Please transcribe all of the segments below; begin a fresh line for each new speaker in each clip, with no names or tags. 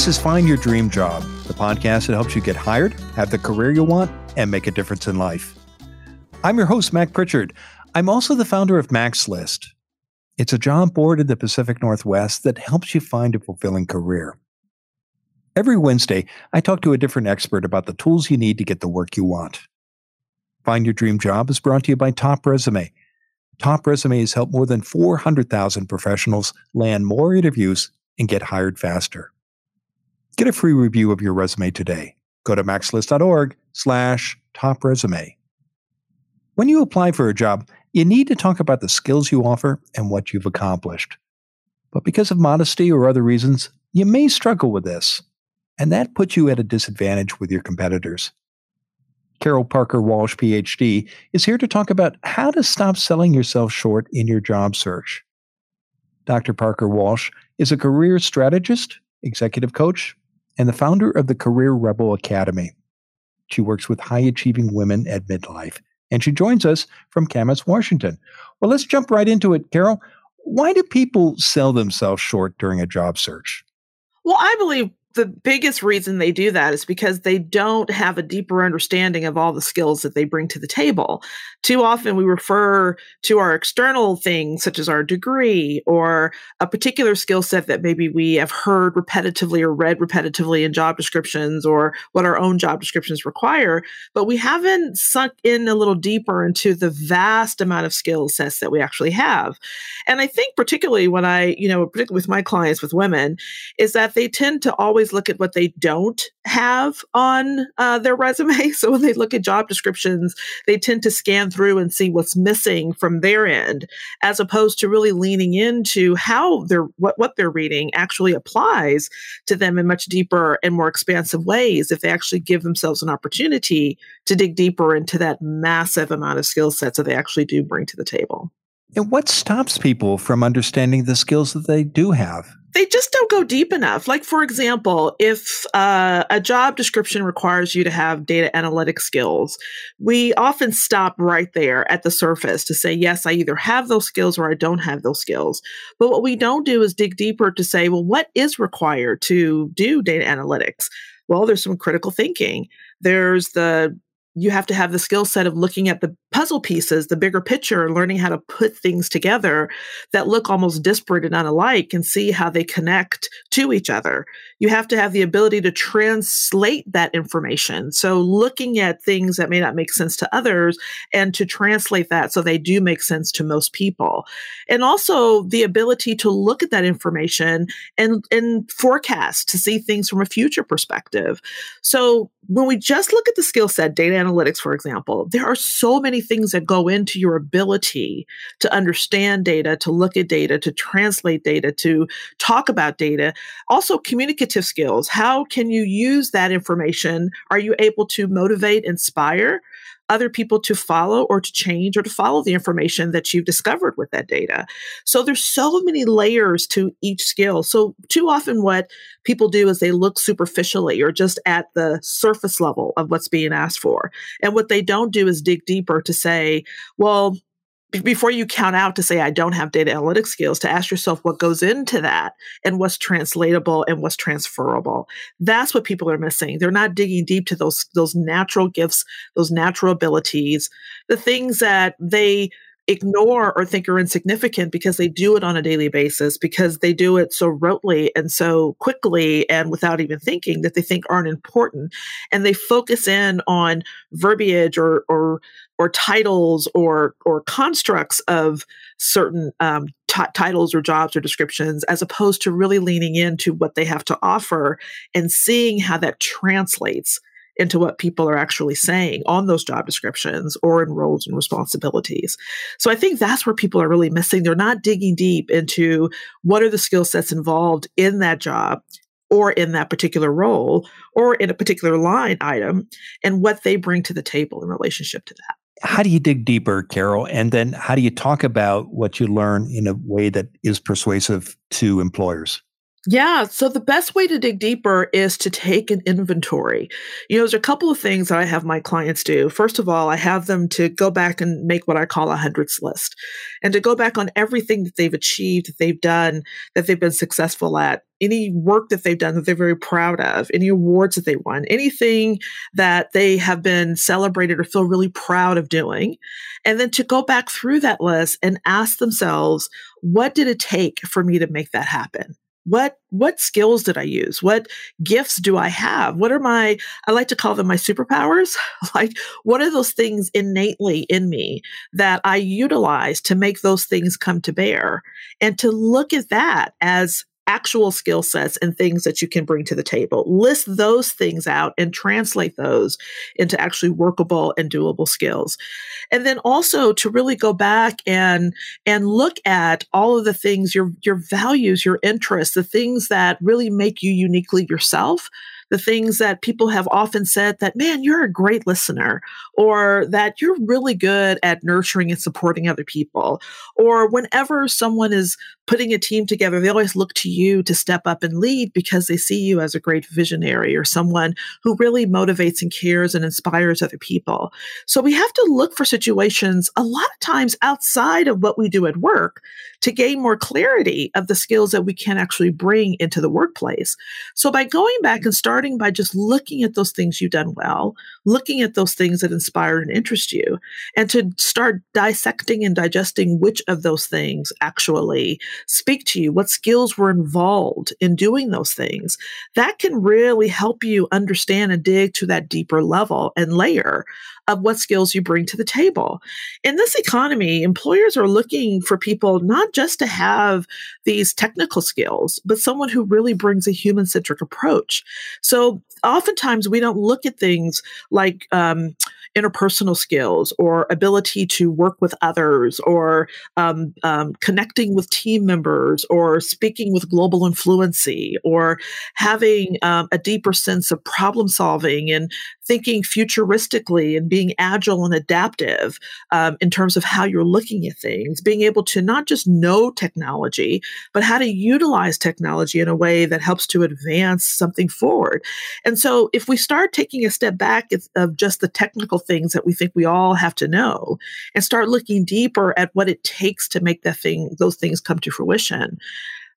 This is Find Your Dream Job, the podcast that helps you get hired, have the career you want, and make a difference in life. I'm your host, Mac Prichard. I'm also the founder of Mac's List. It's a job board in the Pacific Northwest that helps you find a fulfilling career. Every Wednesday, I talk to a different expert about the tools you need to get the work you want. Find Your Dream Job is brought to you by Top Resume. Top Resume has helped more than 400,000 professionals land more interviews and get hired faster. Get a free review of your resume today. Go to macslist.org slash top resume. When you apply for a job, you need to talk about the skills you offer and what you've accomplished. But because of modesty or other reasons, you may struggle with this, and that puts you at a disadvantage with your competitors. Carol Parker Walsh, PhD, is here to talk about how to stop selling yourself short in your job search. Dr. Parker Walsh is a career strategist, executive coach, and the founder of the Career Rebel Academy. She works with high achieving women at midlife, and she joins us from Camas, Washington. Well, let's jump right into it, Carol. Why do people sell themselves short during a job search?
Well, I believe the biggest reason they do that is because they don't have a deeper understanding of all the skills that they bring to the table. Too often we refer to our external things, such as our degree or a particular skill set that maybe we have heard repetitively or read repetitively in job descriptions or what our own job descriptions require, but we haven't sunk in a little deeper into the vast amount of skill sets that we actually have. And I think particularly when I, you know, particularly with my clients with women, is that they tend to always always look at what they don't have on uh, their resume. So when they look at job descriptions, they tend to scan through and see what's missing from their end, as opposed to really leaning into how they're what what they're reading actually applies to them in much deeper and more expansive ways. If they actually give themselves an opportunity to dig deeper into that massive amount of skill sets that they actually do bring to the table.
And what stops people from understanding the skills that they do have?
They just don't go deep enough. Like, for example, if uh, a job description requires you to have data analytic skills, we often stop right there at the surface to say, yes, I either have those skills or I don't have those skills. But what we don't do is dig deeper to say, well, what is required to do data analytics? Well, there's some critical thinking. There's the you have to have the skill set of looking at the puzzle pieces, the bigger picture, learning how to put things together that look almost disparate and unlike and see how they connect to each other. You have to have the ability to translate that information. So looking at things that may not make sense to others and to translate that so they do make sense to most people. And also the ability to look at that information and, and forecast to see things from a future perspective. So when we just look at the skill set, data analytics, for example, there are so many things that go into your ability to understand data, to look at data, to translate data, to talk about data. Also, communicative skills. How can you use that information? Are you able to motivate, inspire? Other people to follow or to change or to follow the information that you've discovered with that data. So there's so many layers to each skill. So too often what people do is they look superficially or just at the surface level of what's being asked for. And what they don't do is dig deeper to say, well, before you count out to say I don't have data analytics skills, to ask yourself what goes into that and what's translatable and what's transferable. That's what people are missing. They're not digging deep to those those natural gifts, those natural abilities, the things that they ignore or think are insignificant because they do it on a daily basis because they do it so rotely and so quickly and without even thinking that they think aren't important. And they focus in on verbiage or or or titles or or constructs of certain um, t- titles or jobs or descriptions as opposed to really leaning into what they have to offer and seeing how that translates into what people are actually saying on those job descriptions or in roles and responsibilities. So I think that's where people are really missing. They're not digging deep into what are the skill sets involved in that job or in that particular role or in a particular line item and what they bring to the table in relationship to that.
How do you dig deeper, Carol? And then how do you talk about what you learn in a way that is persuasive to employers?
Yeah. So the best way to dig deeper is to take an inventory. You know, there's a couple of things that I have my clients do. First of all, I have them to go back and make what I call a hundreds list and to go back on everything that they've achieved, that they've done, that they've been successful at, any work that they've done that they're very proud of, any awards that they won, anything that they have been celebrated or feel really proud of doing. And then to go back through that list and ask themselves, what did it take for me to make that happen? What what skills did i use? What gifts do i have? What are my i like to call them my superpowers. Like what are those things innately in me that i utilize to make those things come to bear? And to look at that as actual skill sets and things that you can bring to the table. List those things out and translate those into actually workable and doable skills. And then also to really go back and and look at all of the things your your values, your interests, the things that really make you uniquely yourself the things that people have often said that, man, you're a great listener, or that you're really good at nurturing and supporting other people. Or whenever someone is putting a team together, they always look to you to step up and lead because they see you as a great visionary or someone who really motivates and cares and inspires other people. So we have to look for situations a lot of times outside of what we do at work to gain more clarity of the skills that we can actually bring into the workplace. So by going back and starting by just looking at those things you've done well, looking at those things that inspire and interest you, and to start dissecting and digesting which of those things actually speak to you, what skills were involved in doing those things, that can really help you understand and dig to that deeper level and layer of what skills you bring to the table. In this economy, employers are looking for people not just to have these technical skills, but someone who really brings a human centric approach. So oftentimes we don't look at things like, um, interpersonal skills or ability to work with others or um, um, connecting with team members or speaking with global influency or having um, a deeper sense of problem solving and thinking futuristically and being agile and adaptive um, in terms of how you're looking at things, being able to not just know technology, but how to utilize technology in a way that helps to advance something forward. And so if we start taking a step back of just the technical things that we think we all have to know and start looking deeper at what it takes to make that thing, those things come to fruition,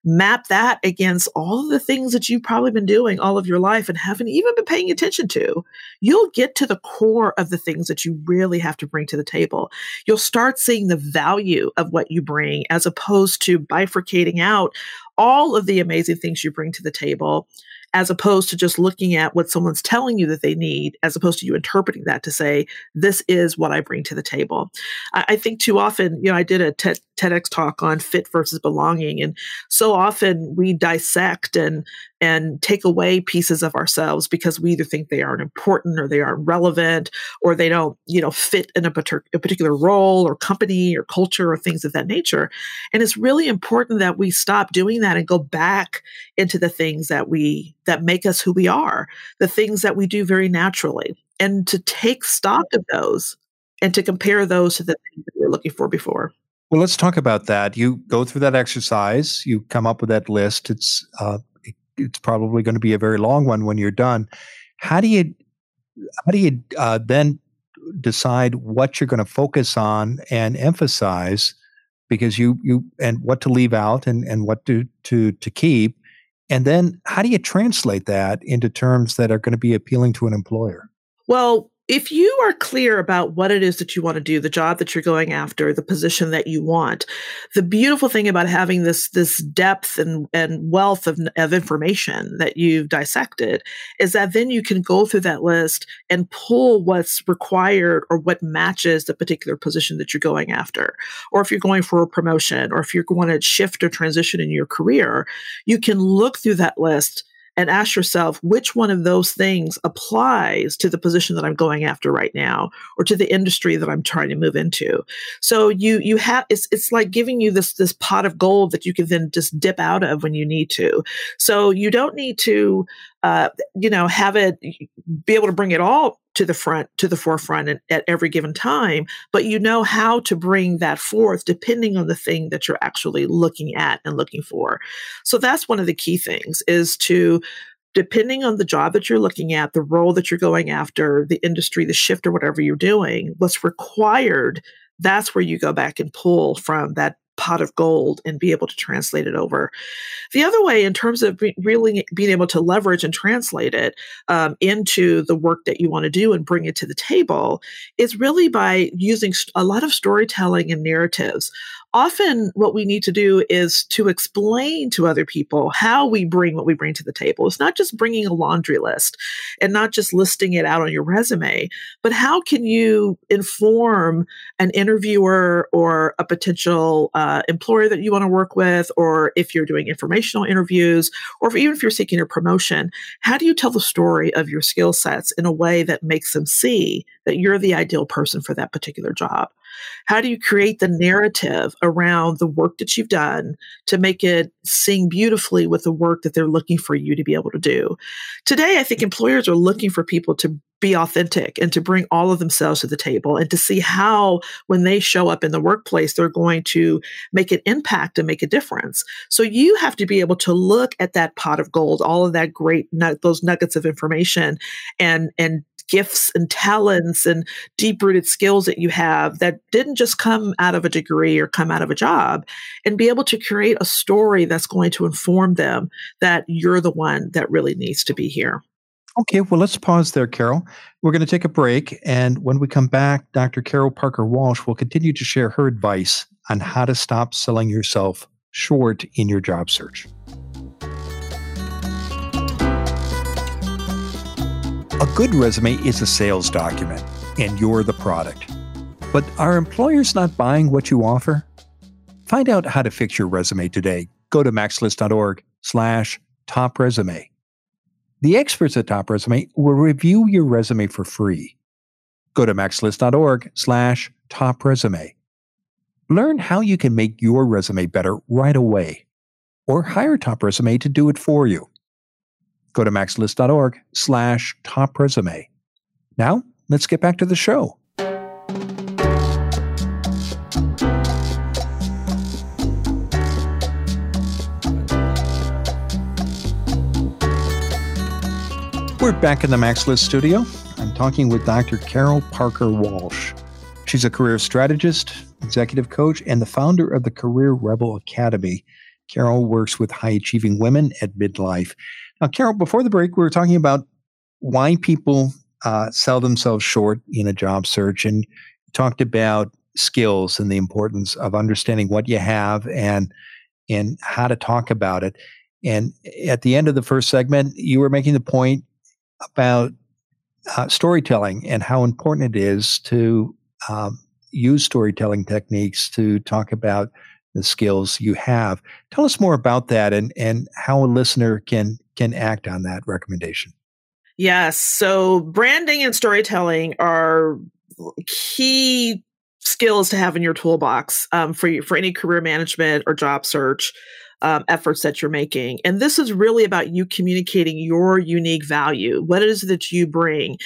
map that against all of the things that you've probably been doing all of your life and haven't even been paying attention to, you'll get to the core of the things that you really have to bring to the table. You'll start seeing the value of what you bring as opposed to bifurcating out all of the amazing things you bring to the table as opposed to just looking at what someone's telling you that they need, as opposed to you interpreting that to say, this is what I bring to the table. I, I think too often, you know, I did a TED, TEDx talk on fit versus belonging. And so often we dissect and and take away pieces of ourselves because we either think they aren't important or they aren't relevant or they don't, you know, fit in a, pater- a particular role or company or culture or things of that nature. And it's really important that we stop doing that and go back into the things that we that make us who we are, the things that we do very naturally, and to take stock of those and to compare those to the things that we were looking for before.
Well, let's talk about that. You go through that exercise, you come up with that list. It's uh, it's probably going to be a very long one when you're done. How do you how do you uh, then decide what you're going to focus on and emphasize? Because you you and what to leave out and and what to to to keep, and then how do you translate that into terms that are going to be appealing to an employer?
Well, if you are clear about what it is that you want to do, the job that you're going after, the position that you want, the beautiful thing about having this this depth and, and wealth of, of information that you've dissected is that then you can go through that list and pull what's required or what matches the particular position that you're going after. Or if you're going for a promotion or if you're going to shift or transition in your career, you can look through that list and ask yourself which one of those things applies to the position that I'm going after right now or to the industry that I'm trying to move into. So you you have it's it's like giving you this this pot of gold that you can then just dip out of when you need to. So you don't need to uh, you know have it be able to bring it all to the front to the forefront at, at every given time but you know how to bring that forth depending on the thing that you're actually looking at and looking for. So that's one of the key things is to depending on the job that you're looking at the role that you're going after the industry the shift or whatever you're doing what's required that's where you go back and pull from that pot of gold and be able to translate it over. The other way, in terms of really being able to leverage and translate it um, into the work that you want to do and bring it to the table, is really by using a lot of storytelling and narratives often what we need to do is to explain to other people how we bring what we bring to the table. It's not just bringing a laundry list and not just listing it out on your resume, but how can you inform an interviewer or a potential uh, employer that you want to work with, or if you're doing informational interviews, or if, even if you're seeking a promotion, how do you tell the story of your skill sets in a way that makes them see that you're the ideal person for that particular job? How do you create the narrative around the work that you've done to make it sing beautifully with the work that they're looking for you to be able to do? Today, I think employers are looking for people to be authentic and to bring all of themselves to the table and to see how when they show up in the workplace they're going to make an impact and make a difference so you have to be able to look at that pot of gold all of that great those nuggets of information and and gifts and talents and deep rooted skills that you have that didn't just come out of a degree or come out of a job and be able to create a story that's going to inform them that you're the one that really needs to be here.
Okay, well, let's pause there, Carol. We're going to take a break. And when we come back, Dr. Carol Parker Walsh will continue to share her advice on how to stop selling yourself short in your job search. A good resume is a sales document, and you're the product. But are employers not buying what you offer? Find out how to fix your resume today. Go to macslist.org slash top resume. The experts at Top Resume will review your resume for free. Go to macslist.org slash top resume. Learn how you can make your resume better right away, or hire Top Resume to do it for you. Go to macslist.org slash top resume. Now, let's get back to the show. We're back in the Mac's List studio. I'm talking with Dr. Carol Parker Walsh. She's a career strategist, executive coach, and the founder of the Career Rebel Academy. Carol works with high achieving women at midlife. Now, Carol, before the break, we were talking about why people uh, sell themselves short in a job search, and talked about skills and the importance of understanding what you have and and how to talk about it. And at the end of the first segment, you were making the point about uh, storytelling and how important it is to um, use storytelling techniques to talk about the skills you have. Tell us more about that and, and how a listener can can act on that recommendation.
Yes. So branding and storytelling are key skills to have in your toolbox um, for for any career management or job search um, efforts that you're making. And this is really about you communicating your unique value. What it is that you bring,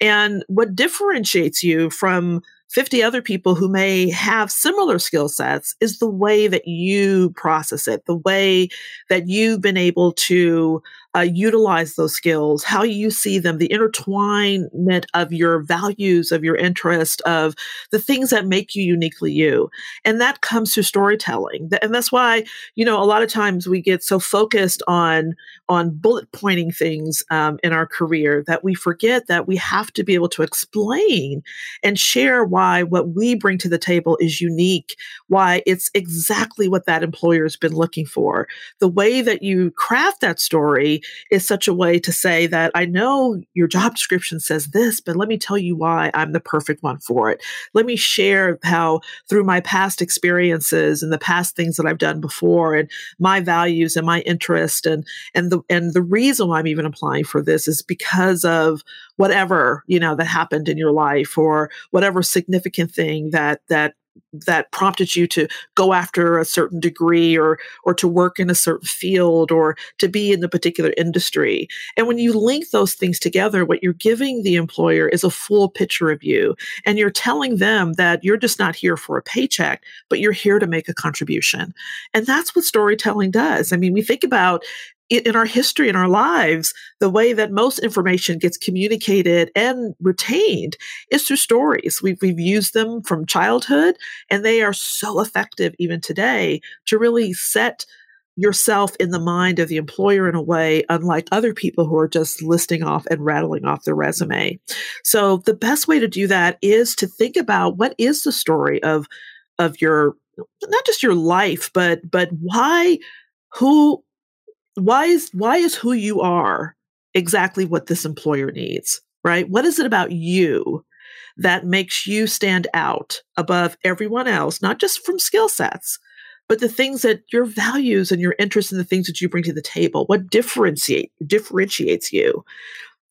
and what differentiates you from 50 other people who may have similar skill sets is the way that you process it, the way that you've been able to uh, utilize those skills, how you see them, the intertwinement of your values, of your interest, of the things that make you uniquely you. And that comes through storytelling. And that's why, you know, a lot of times we get so focused on on bullet pointing things um, in our career that we forget that we have to be able to explain and share why what we bring to the table is unique, why it's exactly what that employer has been looking for. The way that you craft that story is such a way to say that I know your job description says this, but let me tell you why I'm the perfect one for it. Let me share how through my past experiences and the past things that I've done before and my values and my interest and and the and the reason why I'm even applying for this is because of whatever, you know, that happened in your life or whatever significant thing that that that prompted you to go after a certain degree or or to work in a certain field or to be in the particular industry. And when you link those things together what you're giving the employer is a full picture of you and you're telling them that you're just not here for a paycheck but you're here to make a contribution. And that's what storytelling does. I mean we think about in our history in our lives, the way that most information gets communicated and retained is through stories. We've, we've used them from childhood, and they are so effective even today to really set yourself in the mind of the employer in a way unlike other people who are just listing off and rattling off their resume. So the best way to do that is to think about what is the story of of your not just your life but but why who why is why is who you are exactly what this employer needs right? What is it about you that makes you stand out above everyone else not just from skill sets but the things that your values and your interests and the things that you bring to the table? What differentiate differentiates you?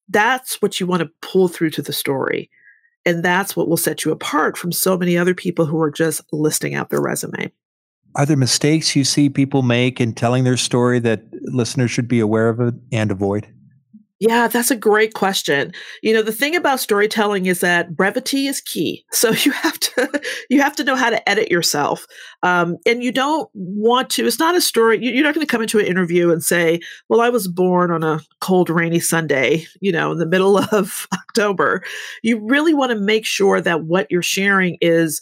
That's what you want to pull through to the story and that's what will set you apart from so many other people who are just listing out their resume
are there mistakes you see people make in telling their story that listeners should be aware of and avoid?
Yeah, that's a great question. You know, the thing about storytelling is that brevity is key. So you have to you have to know how to edit yourself, um, and you don't want to. It's not a story. You're not going to come into an interview and say, "Well, I was born on a cold, rainy Sunday," you know, in the middle of October. You really want to make sure that what you're sharing is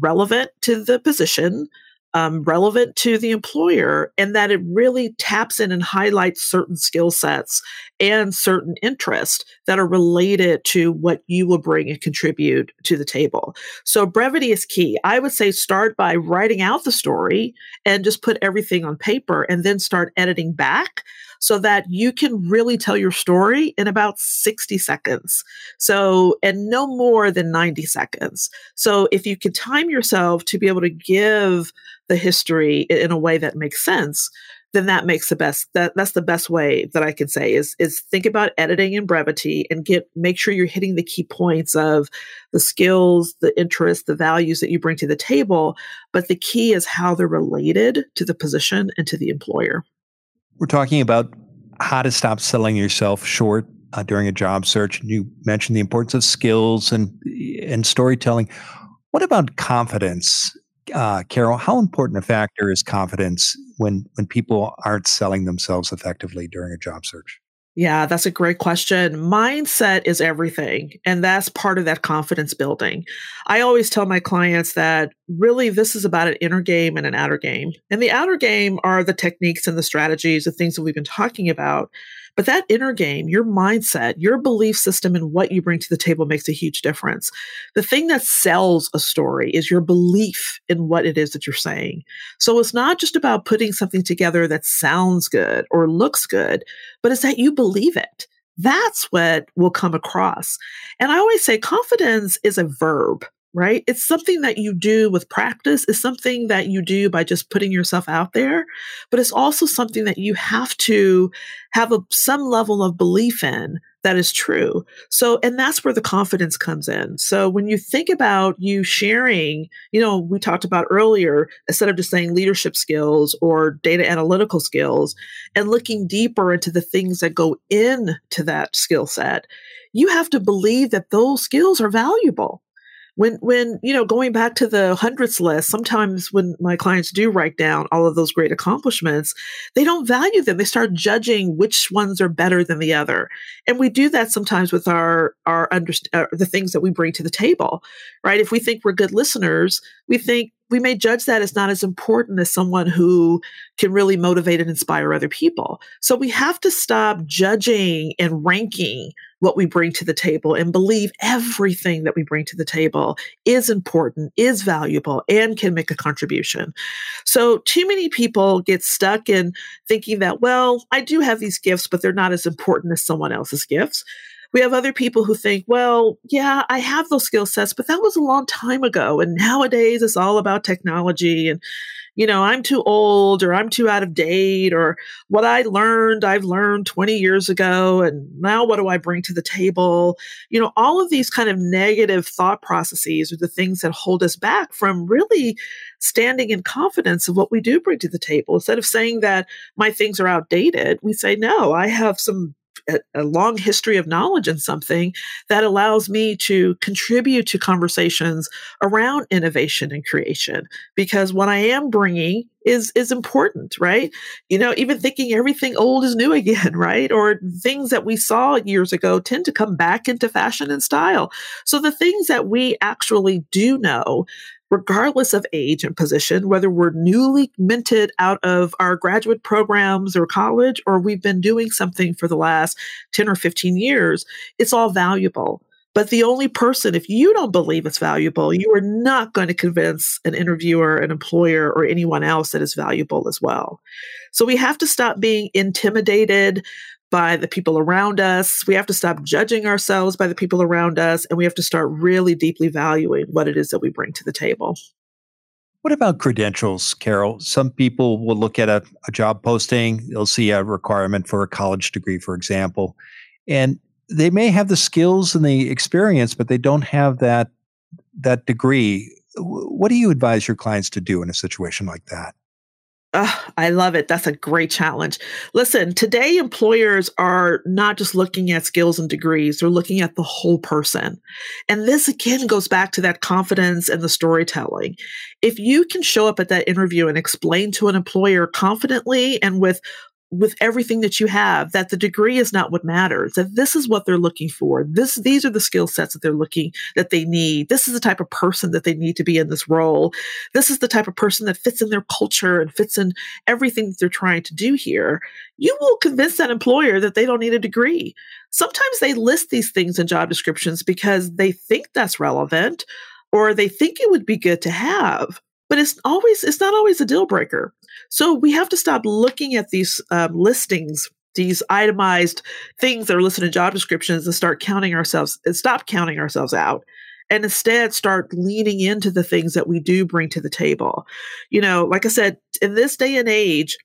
relevant to the position um, relevant to the employer and that it really taps in and highlights certain skill sets and certain interests that are related to what you will bring and contribute to the table. So brevity is key. I would say start by writing out the story and just put everything on paper and then start editing back so that you can really tell your story in about 60 seconds. So, and no more than 90 seconds. So, if you can time yourself to be able to give the history in a way that makes sense, then that makes the best that that's the best way that I can say is is think about editing in brevity and get make sure you're hitting the key points of the skills, the interests, the values that you bring to the table, but the key is how they're related to the position and to the employer.
We're talking about how to stop selling yourself short uh, during a job search. You mentioned the importance of skills and and storytelling. What about confidence, uh, Carol? How important a factor is confidence when when people aren't selling themselves effectively during a job search?
Yeah, that's a great question. Mindset is everything. And that's part of that confidence building. I always tell my clients that really this is about an inner game and an outer game. And the outer game are the techniques and the strategies, the things that we've been talking about. But that inner game, your mindset, your belief system, and what you bring to the table makes a huge difference. The thing that sells a story is your belief in what it is that you're saying. So it's not just about putting something together that sounds good or looks good, but it's that you believe it. That's what will come across. And I always say confidence is a verb right? It's something that you do with practice. It's something that you do by just putting yourself out there, but it's also something that you have to have a, some level of belief in that is true. So, and that's where the confidence comes in. So when you think about you sharing, you know, we talked about earlier, instead of just saying leadership skills or data analytical skills and looking deeper into the things that go into that skill set, you have to believe that those skills are valuable when when you know going back to the hundreds list sometimes when my clients do write down all of those great accomplishments they don't value them. They start judging which ones are better than the other. And we do that sometimes with our our underst- uh, the things that we bring to the table right? If we think we're good listeners we think we may judge that as not as important as someone who can really motivate and inspire other people. So we have to stop judging and ranking what we bring to the table and believe everything that we bring to the table is important, is valuable, and can make a contribution. So too many people get stuck in thinking that, well, I do have these gifts, but they're not as important as someone else's gifts. We have other people who think, well, yeah, I have those skill sets, but that was a long time ago. And nowadays it's all about technology and you know, I'm too old or I'm too out of date or what I learned, I've learned 20 years ago. And now what do I bring to the table? You know, all of these kind of negative thought processes are the things that hold us back from really standing in confidence of what we do bring to the table. Instead of saying that my things are outdated, we say, no, I have some a, long history of knowledge in something that allows me to contribute to conversations around innovation and creation because what i am bringing is is important right? You know even thinking everything old is new again right? Or things that we saw years ago tend to come back into fashion and style. So the things that we actually do know regardless of age and position, whether we're newly minted out of our graduate programs or college, or we've been doing something for the last 10 or 15 years, it's all valuable. But the only person, if you don't believe it's valuable, you are not going to convince an interviewer, an employer, or anyone else that is valuable as well. So we have to stop being intimidated by the people around us. We have to stop judging ourselves by the people around us, and we have to start really deeply valuing what it is that we bring to the table.
What about credentials, Carol? Some people will look at a, a job posting, they'll see a requirement for a college degree, for example, and they may have the skills and the experience, but they don't have that that degree. What do you advise your clients to do in a situation like that?
I love it. That's a great challenge. Listen, today employers are not just looking at skills and degrees, they're looking at the whole person. And this again goes back to that confidence and the storytelling. If you can show up at that interview and explain to an employer confidently and with with everything that you have that the degree is not what matters that this is what they're looking for. This these are the skill sets that they're looking that they need. This is the type of person that they need to be in this role. This is the type of person that fits in their culture and fits in everything that they're trying to do here. You will convince that employer that they don't need a degree. Sometimes they list these things in job descriptions because they think that's relevant or they think it would be good to have but it's always it's not always a deal breaker so we have to stop looking at these um, listings these itemized things that are listed in job descriptions and start counting ourselves and stop counting ourselves out and instead start leaning into the things that we do bring to the table. You know like i said in this day and age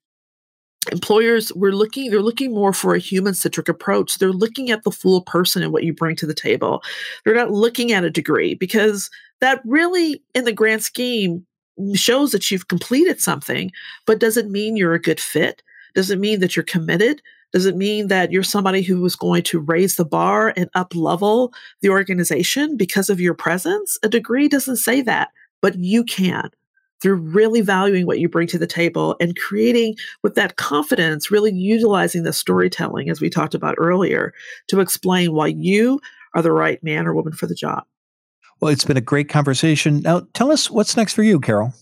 employers we're looking they're looking more for a human centric approach. They're looking at the full person and what you bring to the table. They're not looking at a degree because that really in the grand scheme shows that you've completed something, but doesn't mean you're a good fit. Doesn't mean that you're committed. Doesn't mean that you're somebody who is going to raise the bar and up level the organization because of your presence. A degree doesn't say that, but you can through really valuing what you bring to the table and creating with that confidence, really utilizing the storytelling, as we talked about earlier, to explain why you are the right man or woman for the job.
Well, it's been a great conversation. Now, tell us what's next for you, Carol.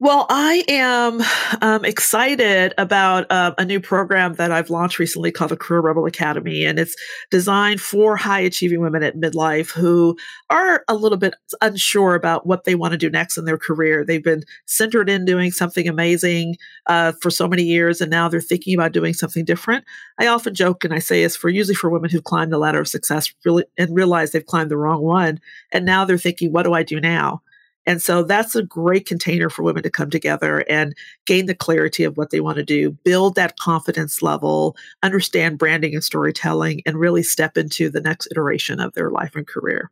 Well, I am um, excited about uh, a new program that I've launched recently called the Career Rebel Academy. And it's designed for high achieving women at midlife who are a little bit unsure about what they want to do next in their career. They've been centered in doing something amazing uh, for so many years, and now they're thinking about doing something different. I often joke and I say it's for usually for women who've climbed the ladder of success really, and realize they've climbed the wrong one. And now they're thinking, what do I do now? And so that's a great container for women to come together and gain the clarity of what they want to do, build that confidence level, understand branding and storytelling, and really step into the next iteration of their life and career.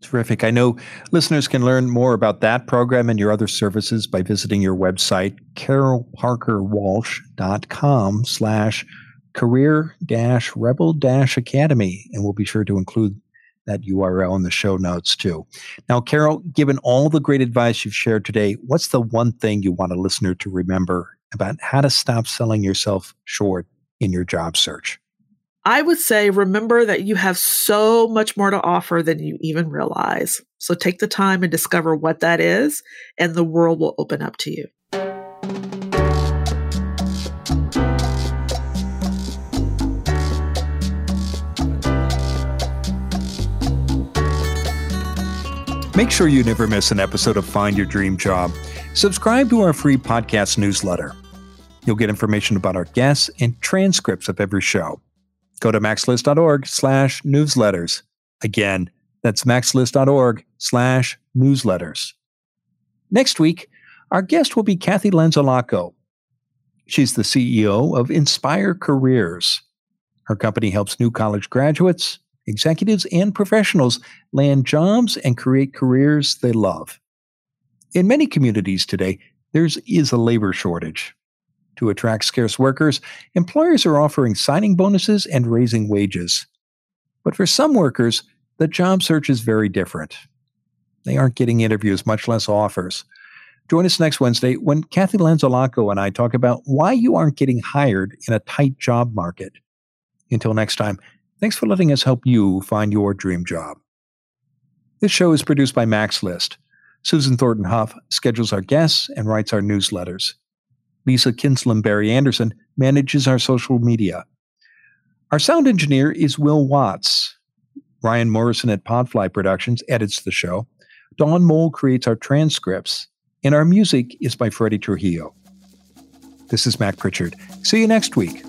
Terrific. I know listeners can learn more about that program and your other services by visiting your website, carolparkerwalsh.com slash career dash rebel dash academy. And we'll be sure to include that URL in the show notes too. Now, Carol, given all the great advice you've shared today, what's the one thing you want a listener to remember about how to stop selling yourself short in your job search?
I would say remember that you have so much more to offer than you even realize. So take the time and discover what that is, and the world will open up to you.
Make sure you never miss an episode of Find Your Dream Job. Subscribe to our free podcast newsletter. You'll get information about our guests and transcripts of every show. Go to macslist.org slash newsletters. Again, that's macslist.org slash newsletters. Next week, Our guest will be Kathy Lanzalaco. She's the CEO of Inspire Careers. Her company helps new college graduates, executives, and professionals land jobs and create careers they love. In many communities today, there is a labor shortage. To attract scarce workers, employers are offering signing bonuses and raising wages. But for some workers, the job search is very different. They aren't getting interviews, much less offers. Join us next Wednesday when Kathy Lanzalaco and I talk about why you aren't getting hired in a tight job market. Until next time, thanks for letting us help you find your dream job. This show is produced by Mac's List. Susan Thornton Huff schedules our guests and writes our newsletters. Lisa Kinslam Barry Anderson manages our social media. Our sound engineer is Will Watts. Ryan Morrison at Podfly Productions edits the show. Dawn Mole creates our transcripts. And our music is by Freddie Trujillo. This is Mac Prichard. See you next week.